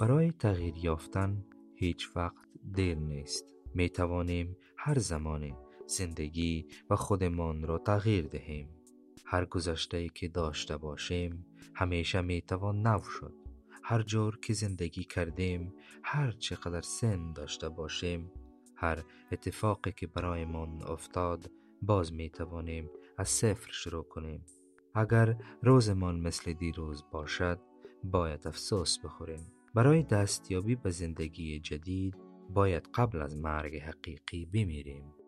برای تغییر یافتن هیچ وقت دیر نیست. می توانیم هر زمان زندگی و خودمان را تغییر دهیم. هر گذشته که داشته باشیم همیشه می توان نو شد. هر جور که زندگی کردیم هر چقدر سن داشته باشیم هر اتفاقی که برایمان افتاد باز می توانیم از صفر شروع کنیم اگر روزمان مثل دیروز باشد باید افسوس بخوریم برای دستیابی به زندگی جدید باید قبل از مرگ حقیقی بمیریم.